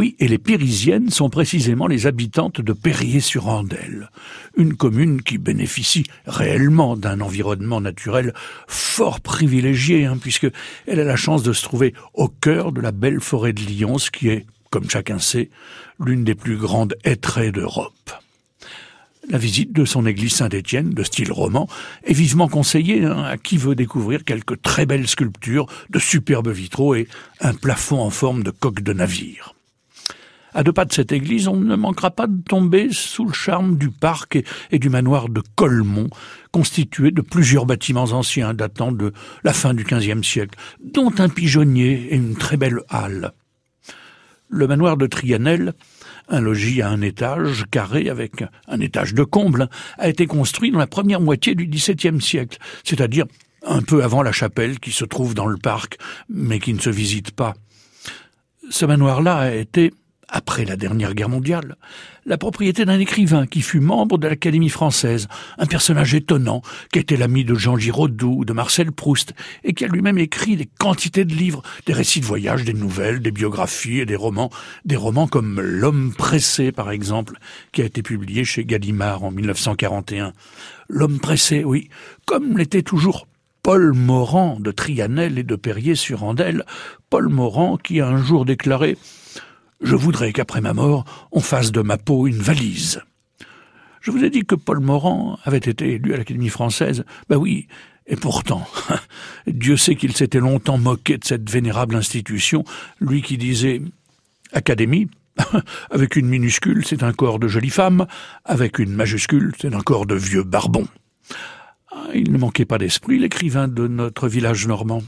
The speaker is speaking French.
Oui, et les Périsiennes sont précisément les habitantes de Périer-sur-Andelle, une commune qui bénéficie réellement d'un environnement naturel fort privilégié, hein, puisque elle a la chance de se trouver au cœur de la belle forêt de Lyons, qui est, comme chacun sait, l'une des plus grandes hêtraies d'Europe. La visite de son église Saint-Étienne, de style roman, est vivement conseillée hein, à qui veut découvrir quelques très belles sculptures, de superbes vitraux et un plafond en forme de coque de navire. À deux pas de cette église, on ne manquera pas de tomber sous le charme du parc et, du manoir de Colmont, constitué de plusieurs bâtiments anciens datant de la fin du XVe siècle, dont un pigeonnier et une très belle halle. Le manoir de Trianel, un logis à un étage carré avec un étage de comble, a été construit dans la première moitié du XVIIe siècle, c'est-à-dire un peu avant la chapelle qui se trouve dans le parc, mais qui ne se visite pas. Ce manoir-là a été après la dernière guerre mondiale, la propriété d'un écrivain qui fut membre de l'Académie française, un personnage étonnant, qui était l'ami de Jean Giraudoux, de Marcel Proust, et qui a lui-même écrit des quantités de livres, des récits de voyage, des nouvelles, des biographies et des romans, des romans comme L'homme pressé, par exemple, qui a été publié chez Gallimard en 1941. L'homme pressé, oui, comme l'était toujours Paul Morand de Trianel et de Perrier-sur-Andelle, Paul Morand qui a un jour déclaré je voudrais qu'après ma mort, on fasse de ma peau une valise. Je vous ai dit que Paul Morand avait été élu à l'Académie française. Ben oui, et pourtant, Dieu sait qu'il s'était longtemps moqué de cette vénérable institution, lui qui disait Académie, avec une minuscule, c'est un corps de jolie femme, avec une majuscule, c'est un corps de vieux barbon. Ah, il ne manquait pas d'esprit, l'écrivain de notre village normand.